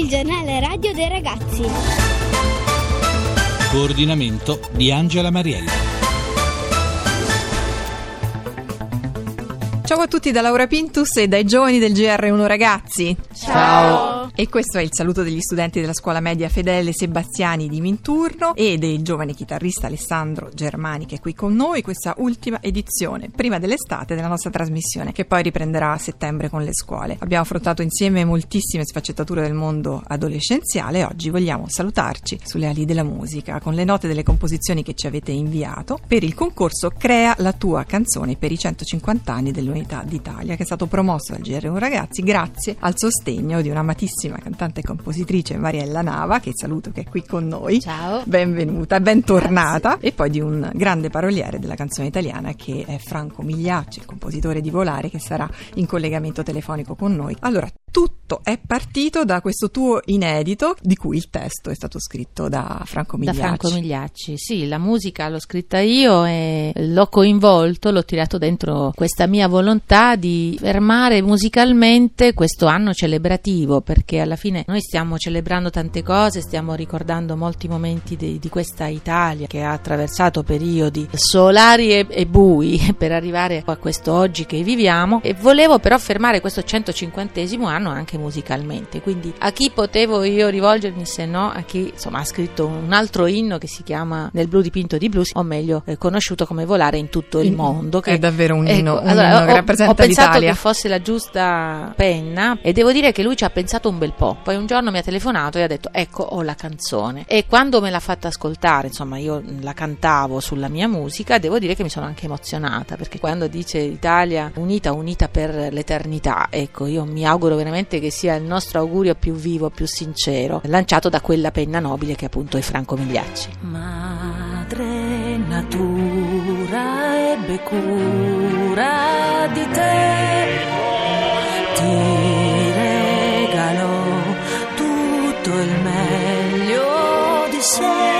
il giornale radio dei ragazzi. Coordinamento di Angela Mariella. Ciao a tutti da Laura Pintus e dai giovani del GR1 Ragazzi. Ciao. E questo è il saluto degli studenti della scuola media Fedele Sebastiani di Minturno e del giovane chitarrista Alessandro Germani che è qui con noi, questa ultima edizione, prima dell'estate, della nostra trasmissione, che poi riprenderà a settembre con le scuole. Abbiamo affrontato insieme moltissime sfaccettature del mondo adolescenziale e oggi vogliamo salutarci sulle ali della musica con le note delle composizioni che ci avete inviato per il concorso Crea la tua canzone per i 150 anni dell'Unità d'Italia che è stato promosso dal GR1 Ragazzi grazie al sostegno di un'amatissima cantante e compositrice Mariella Nava che saluto che è qui con noi. Ciao. Benvenuta, bentornata. E poi di un grande paroliere della canzone italiana che è Franco Migliacci, il compositore di Volare che sarà in collegamento telefonico con noi. Allora, tutto è partito da questo tuo inedito di cui il testo è stato scritto da Franco Da Migliacci. Franco Migliacci, sì, la musica l'ho scritta io e l'ho coinvolto, l'ho tirato dentro questa mia volontà di fermare musicalmente questo anno celebrativo, perché alla fine noi stiamo celebrando tante cose, stiamo ricordando molti momenti di, di questa Italia che ha attraversato periodi solari e, e bui per arrivare a questo oggi che viviamo e volevo però fermare questo 150 anno anche musicalmente, quindi a chi potevo io rivolgermi se no a chi insomma ha scritto un altro inno che si chiama Nel blu dipinto di blues, o meglio eh, conosciuto come Volare in tutto il mondo. è davvero un inno- un allora, inno che ho- rappresenta Ho pensato l'Italia. che fosse la giusta penna e devo dire che lui ci ha pensato un bel po'. Poi un giorno mi ha telefonato e ha detto ecco ho la canzone e quando me l'ha fatta ascoltare, insomma io la cantavo sulla mia musica, devo dire che mi sono anche emozionata perché quando dice Italia unita, unita per l'eternità, ecco io mi auguro veramente che sia il nostro augurio più vivo, più sincero, lanciato da quella penna nobile che appunto è Franco Migliacci. Madre natura ebbe cura di te, ti regalò tutto il meglio di sé.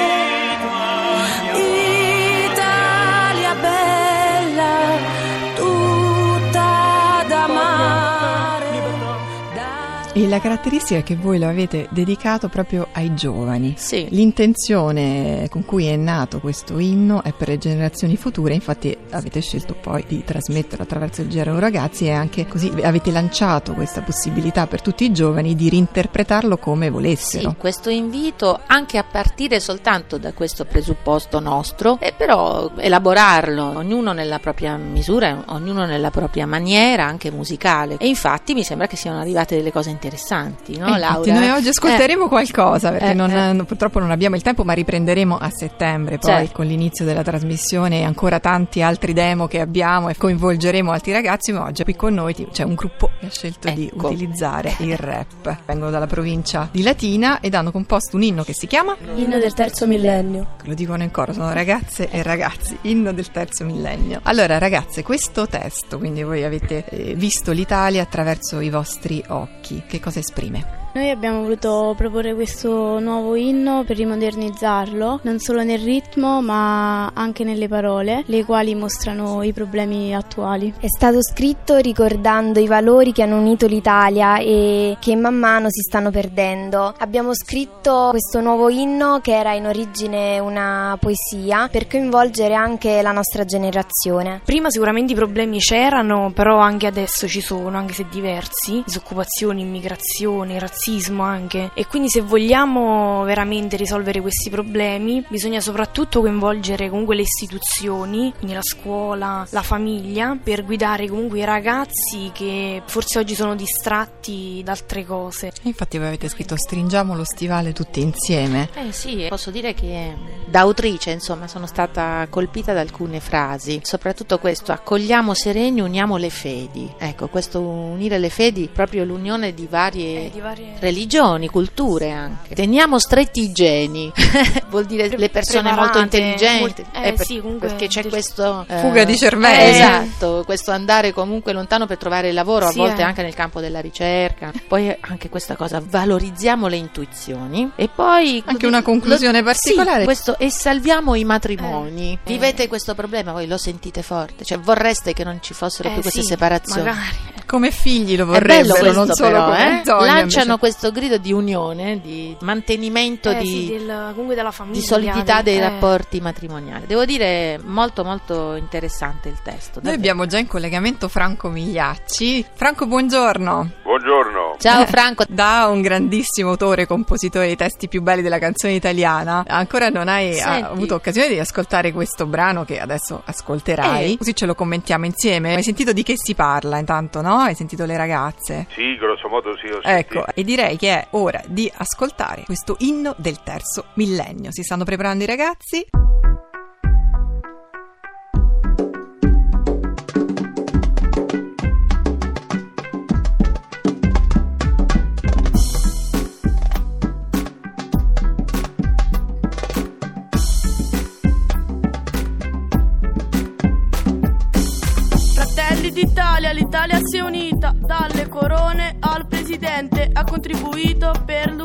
E la caratteristica è che voi lo avete dedicato proprio ai giovani. Sì. L'intenzione con cui è nato questo inno è per le generazioni future, infatti avete scelto poi di trasmetterlo attraverso il GR1 Ragazzi e anche così avete lanciato questa possibilità per tutti i giovani di reinterpretarlo come Sì, volessero. questo invito anche a partire soltanto da questo presupposto nostro e però elaborarlo ognuno nella propria misura, ognuno nella propria maniera anche musicale e infatti mi sembra che siano arrivate delle cose interessanti, no Eh, infatti Laura? noi oggi ascolteremo qualcosa perché eh, non- eh. purtroppo non abbiamo il tempo, ma riprenderemo a settembre poi Certo. con l'inizio della trasmissione e ancora tanti altri demo che abbiamo e coinvolgeremo altri ragazzi. Ma oggi qui con noi c'è un gruppo che ha scelto di Ecco. utilizzare il rap. Vengono dalla provincia di Latina ed hanno composto un inno che si chiama, Inno del terzo millennio. lo dicono in coro, sono ragazze e ragazzi, inno del terzo millennio. Allora ragazze, questo testo, quindi voi avete eh, visto l'Italia attraverso i vostri occhi, che cosa esprime? Noi abbiamo voluto proporre questo nuovo inno per rimodernizzarlo, non solo nel ritmo ma anche nelle parole, le quali mostrano i problemi attuali. È stato scritto ricordando i valori che hanno unito l'Italia e che man mano si stanno perdendo. Abbiamo scritto questo nuovo inno che era in origine una poesia per coinvolgere anche la nostra generazione. Prima sicuramente i problemi c'erano, però anche adesso ci sono, anche se diversi, disoccupazione, immigrazione, razzismo anche. E quindi se vogliamo veramente risolvere questi problemi, bisogna soprattutto coinvolgere comunque le istituzioni, quindi la scuola, la famiglia, per guidare comunque i ragazzi che forse oggi sono distratti da altre cose. Infatti voi avete scritto stringiamo lo stivale tutti insieme. Eh sì, posso dire che da autrice, insomma, sono stata colpita da alcune frasi, soprattutto questo, accogliamo sereni, uniamo le fedi. Ecco, questo unire le fedi, proprio l'unione di varie, Eh, di varie- religioni, culture anche. Teniamo stretti i geni, vuol dire le persone molto intelligenti, molti- eh, per- sì, comunque perché c'è questo... eh, Fuga di cervelli. eh, esatto, questo andare comunque lontano per trovare lavoro, a Sì, volte eh. anche nel campo della ricerca. Poi anche questa cosa, valorizziamo le intuizioni e poi... Anche una conclusione Lo- particolare. Sì, questo, e salviamo i matrimoni. Eh. Vivete questo problema, voi lo sentite forte, cioè vorreste che non ci fossero Eh, più queste sì, separazioni. Magari. Come figli lo vorrebbero, questo non solo però, come eh? sogno, Lanciano invece. questo grido di unione, di mantenimento Eh, di, sì, del- comunque della famiglia. di solidità dei eh. rapporti matrimoniali. Devo dire molto molto interessante il testo. Noi davvero. abbiamo già in collegamento Franco Migliacci. Franco, buongiorno. Buongiorno. Ciao Franco, Da un grandissimo autore compositore dei testi più belli della canzone italiana, ancora non hai Senti. avuto occasione di ascoltare questo brano che adesso ascolterai, Eh. così ce lo commentiamo insieme. Hai sentito di che si parla intanto, no? Hai sentito le ragazze? Sì, grosso modo sì, ho Ecco, sentito. e direi che è ora di ascoltare questo inno del terzo millennio. Si stanno preparando i ragazzi? Corone al presidente, ha contribuito per.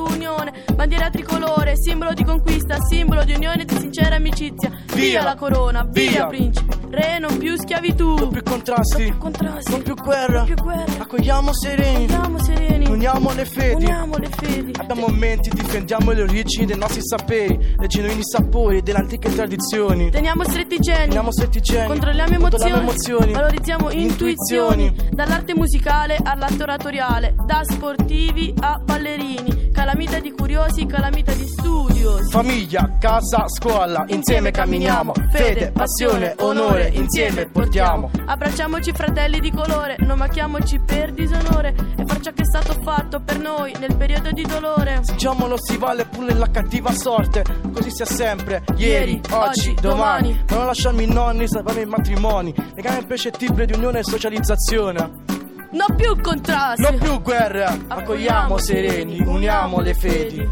Bandiera tricolore, simbolo di conquista, simbolo di unione e di sincera amicizia. Via la corona, via, Via. principe, re non più schiavitù. Non più contrasti, Non più contrasti, non più guerra. non più guerra. Accogliamo sereni, Andiamo sereni, uniamo le fedi. uniamo le fedi. Abbiamo menti, difendiamo le origini dei nostri saperi, dei genuini sapori delle antiche tradizioni. Teniamo stretti geni, Teniamo stretti geni, controlliamo emozioni, emozioni, valorizziamo intuizioni. intuizioni. Dall'arte musicale all'atto oratoriale, da sportivi a ballerini, calamita di curiosi, calamita di studiosi. Famiglia, casa, scuola, insieme camminiamo. Fede, passione, onore, insieme portiamo. Abbracciamoci fratelli di colore, non macchiamoci per disonore e far ciò che è stato fatto per noi nel periodo di dolore. Diciamolo si vale pure la cattiva sorte, così sia sempre, ieri, oggi, domani. domani. Ma non lasciarmi i nonni, salvare i matrimoni, legame imprescettibile di unione e socializzazione. No più contrasti. Non più guerre, accogliamo sereni, uniamo le fedi.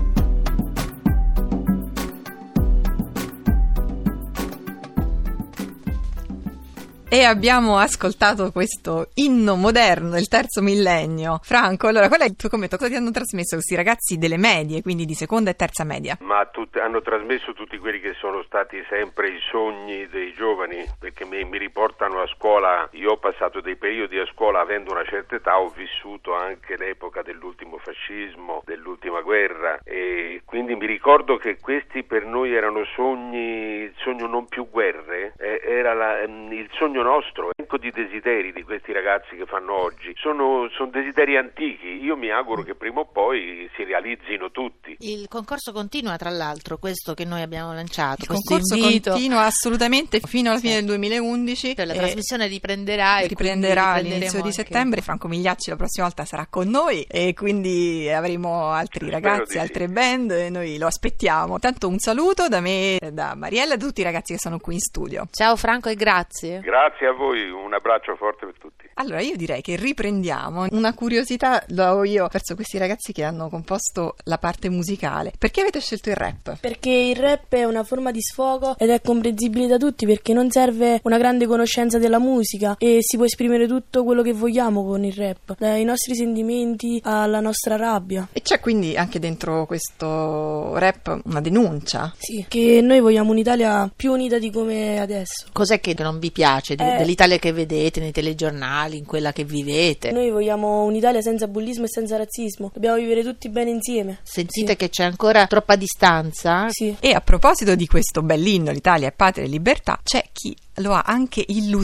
E abbiamo ascoltato questo inno moderno del terzo millennio. Franco, allora qual è il tuo commento? Cosa ti hanno trasmesso questi ragazzi delle medie, quindi di seconda e terza media? Ma tut- hanno trasmesso tutti quelli che sono stati sempre i sogni dei giovani, perché mi, mi riportano a scuola, io ho passato dei periodi a scuola avendo una certa età, ho vissuto anche l'epoca dell'ultimo fascismo, dell'ultima guerra e quindi mi ricordo che questi per noi erano sogni, il sogno non più guerre, eh, era la- ehm, il sogno nostro, elenco di desideri di questi ragazzi che fanno oggi, sono, sono desideri antichi, io mi auguro che prima o poi si realizzino tutti. il concorso continua tra l'altro, questo che noi abbiamo lanciato, Il concorso invito. continua assolutamente fino alla fine Sì. del 2011. Cioè, la trasmissione riprenderà e riprenderà all'inizio di anche- settembre. Franco Migliacci la prossima volta sarà con noi e quindi avremo altri Spero ragazzi, di sì. altre band e noi lo aspettiamo. Tanto un saluto da me, da Mariella e da tutti i ragazzi che sono qui in studio. Ciao Franco e grazie. Grazie a voi, un abbraccio forte per tutti. Allora io direi che riprendiamo. Una curiosità la ho io verso questi ragazzi che hanno composto la parte musicale. Perché avete scelto il rap? Perché il rap è una forma di sfogo ed è comprensibile da tutti perché non serve una grande conoscenza della musica e si può esprimere tutto quello che vogliamo con il rap, dai nostri sentimenti alla nostra rabbia. E c'è quindi anche dentro questo rap una denuncia. Sì, che noi vogliamo un'Italia più unita di come adesso. Cos'è che non vi piace Eh. dell'Italia che vedete nei telegiornali, in quella che vivete? Noi vogliamo un'Italia senza bullismo e senza razzismo. Dobbiamo vivere tutti bene insieme. Sentite Sì. che c'è ancora troppa distanza? Sì. E a proposito di questo bell'inno, l'Italia è patria e libertà, c'è chi lo ha anche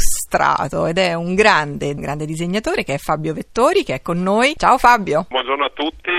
illustrato ed è un grande, un grande disegnatore che è Fabio Vettori che è con noi. Ciao Fabio! Buongiorno a tutti,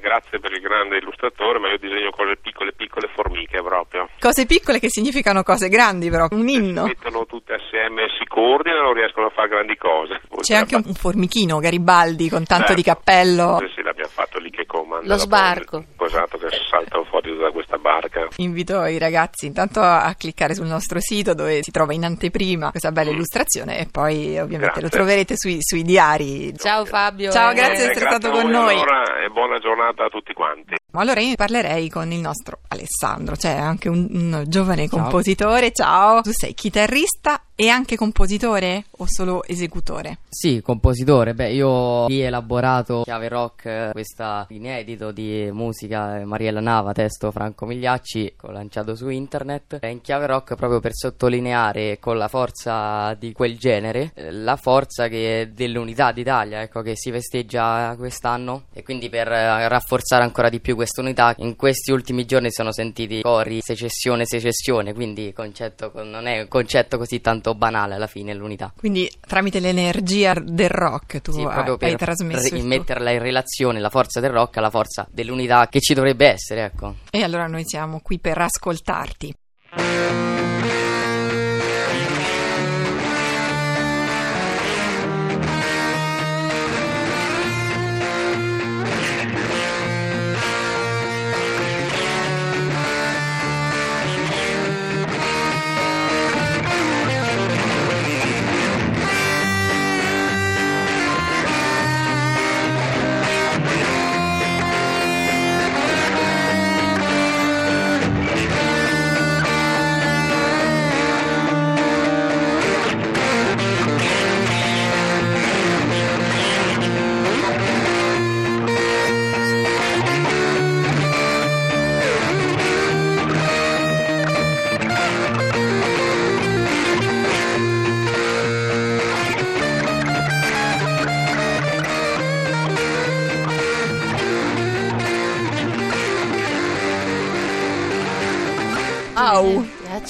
grazie per il grande illustratore, ma io disegno cose piccole, piccole formiche proprio. Cose piccole che significano cose grandi però, un Si inno. mettono tutte assieme, si coordinano, riescono a fare grandi cose. C'è anche un formichino Garibaldi con tanto Certo. di cappello. Sì, sì, l'abbiamo fatto lì che comanda. Lo sbarco. il- Esatto, che saltano fuori da questa barca. Invito i ragazzi intanto a cliccare sul nostro sito dove si trova in anteprima questa bella illustrazione e poi ovviamente Mm. Grazie. lo troverete sui, sui diari. Ciao Fabio. Ciao, eh, grazie di essere grazie stato con noi. Allora, e buona giornata a tutti quanti. Ma Allora io parlerei con il nostro Alessandro, cioè anche un, un giovane compositore. Ciao, tu sei chitarrista E anche compositore o solo esecutore? Sì, compositore. Beh, io ho elaborato Chiave Rock, questo inedito di musica Mariella Nava, testo Franco Migliacci, lanciato su internet. È in Chiave Rock proprio per sottolineare con la forza di quel genere la forza dell'unità d'Italia, ecco, che si festeggia quest'anno e quindi per rafforzare ancora di più questa unità in questi ultimi giorni sono sentiti cori secessione secessione, quindi concetto, non è un concetto così tanto banale alla fine l'unità. Quindi tramite l'energia del rock tu sì, hai, per hai trasmesso r- metterla in relazione la forza del rock alla forza dell'unità che ci dovrebbe essere, ecco. E allora noi siamo qui per ascoltarti.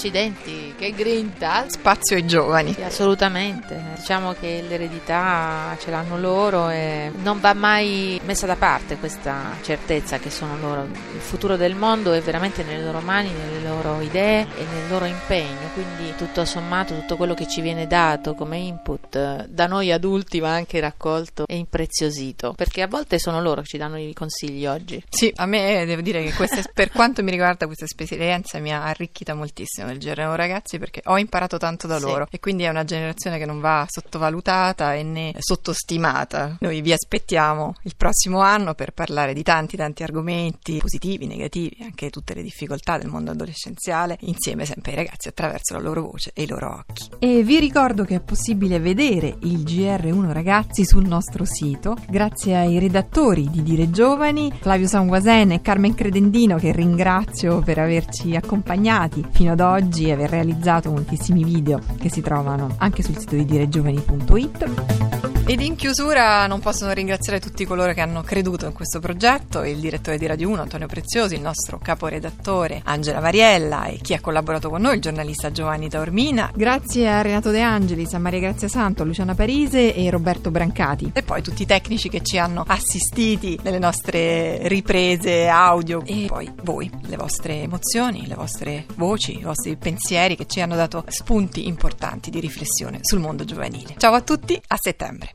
Accidenti, che grinta! Spazio ai giovani. Sì, assolutamente. Diciamo che l'eredità ce l'hanno loro e non va mai messa da parte questa certezza che sono loro. Il futuro del mondo è veramente nelle loro mani, nelle loro idee e nel loro impegno. Quindi tutto sommato, tutto quello che ci viene dato come input da noi adulti va anche raccolto e impreziosito. Perché a volte sono loro che ci danno i consigli oggi. Sì, a me devo dire che questa, per quanto mi riguarda questa esperienza mi ha arricchita moltissimo nel Gerano Ragazzi perché ho imparato tanto da Sì. loro e quindi è una generazione che non va sottovalutata e né sottostimata. Noi vi aspettiamo il prossimo anno per parlare di tanti tanti argomenti positivi, negativi, anche tutte le difficoltà del mondo adolescenziale, insieme sempre ai ragazzi attraverso la loro voce e i loro occhi. E vi ricordo che è possibile vedere il GR1 Ragazzi sul nostro sito grazie ai redattori di Dire Giovani, Flavio Sanguasen e Carmen Credendino che ringrazio per averci accompagnati fino ad oggi e aver realizzato moltissimi video che si trovano anche sul sito di diregiovani.it. Ed in chiusura non posso non ringraziare tutti coloro che hanno creduto in questo progetto, il direttore di Radio 1 Antonio Preziosi, il nostro caporedattore Angela Mariella e chi ha collaborato con noi, il giornalista Giovanni Taormina. Grazie a Renato De Angelis, a Maria Grazia Santo, Luciana Parise e Roberto Brancati. E poi tutti i tecnici che ci hanno assistiti nelle nostre riprese audio e poi voi, le vostre emozioni, le vostre voci, i vostri pensieri che ci hanno dato spunti importanti di riflessione sul mondo giovanile. Ciao a tutti, a settembre.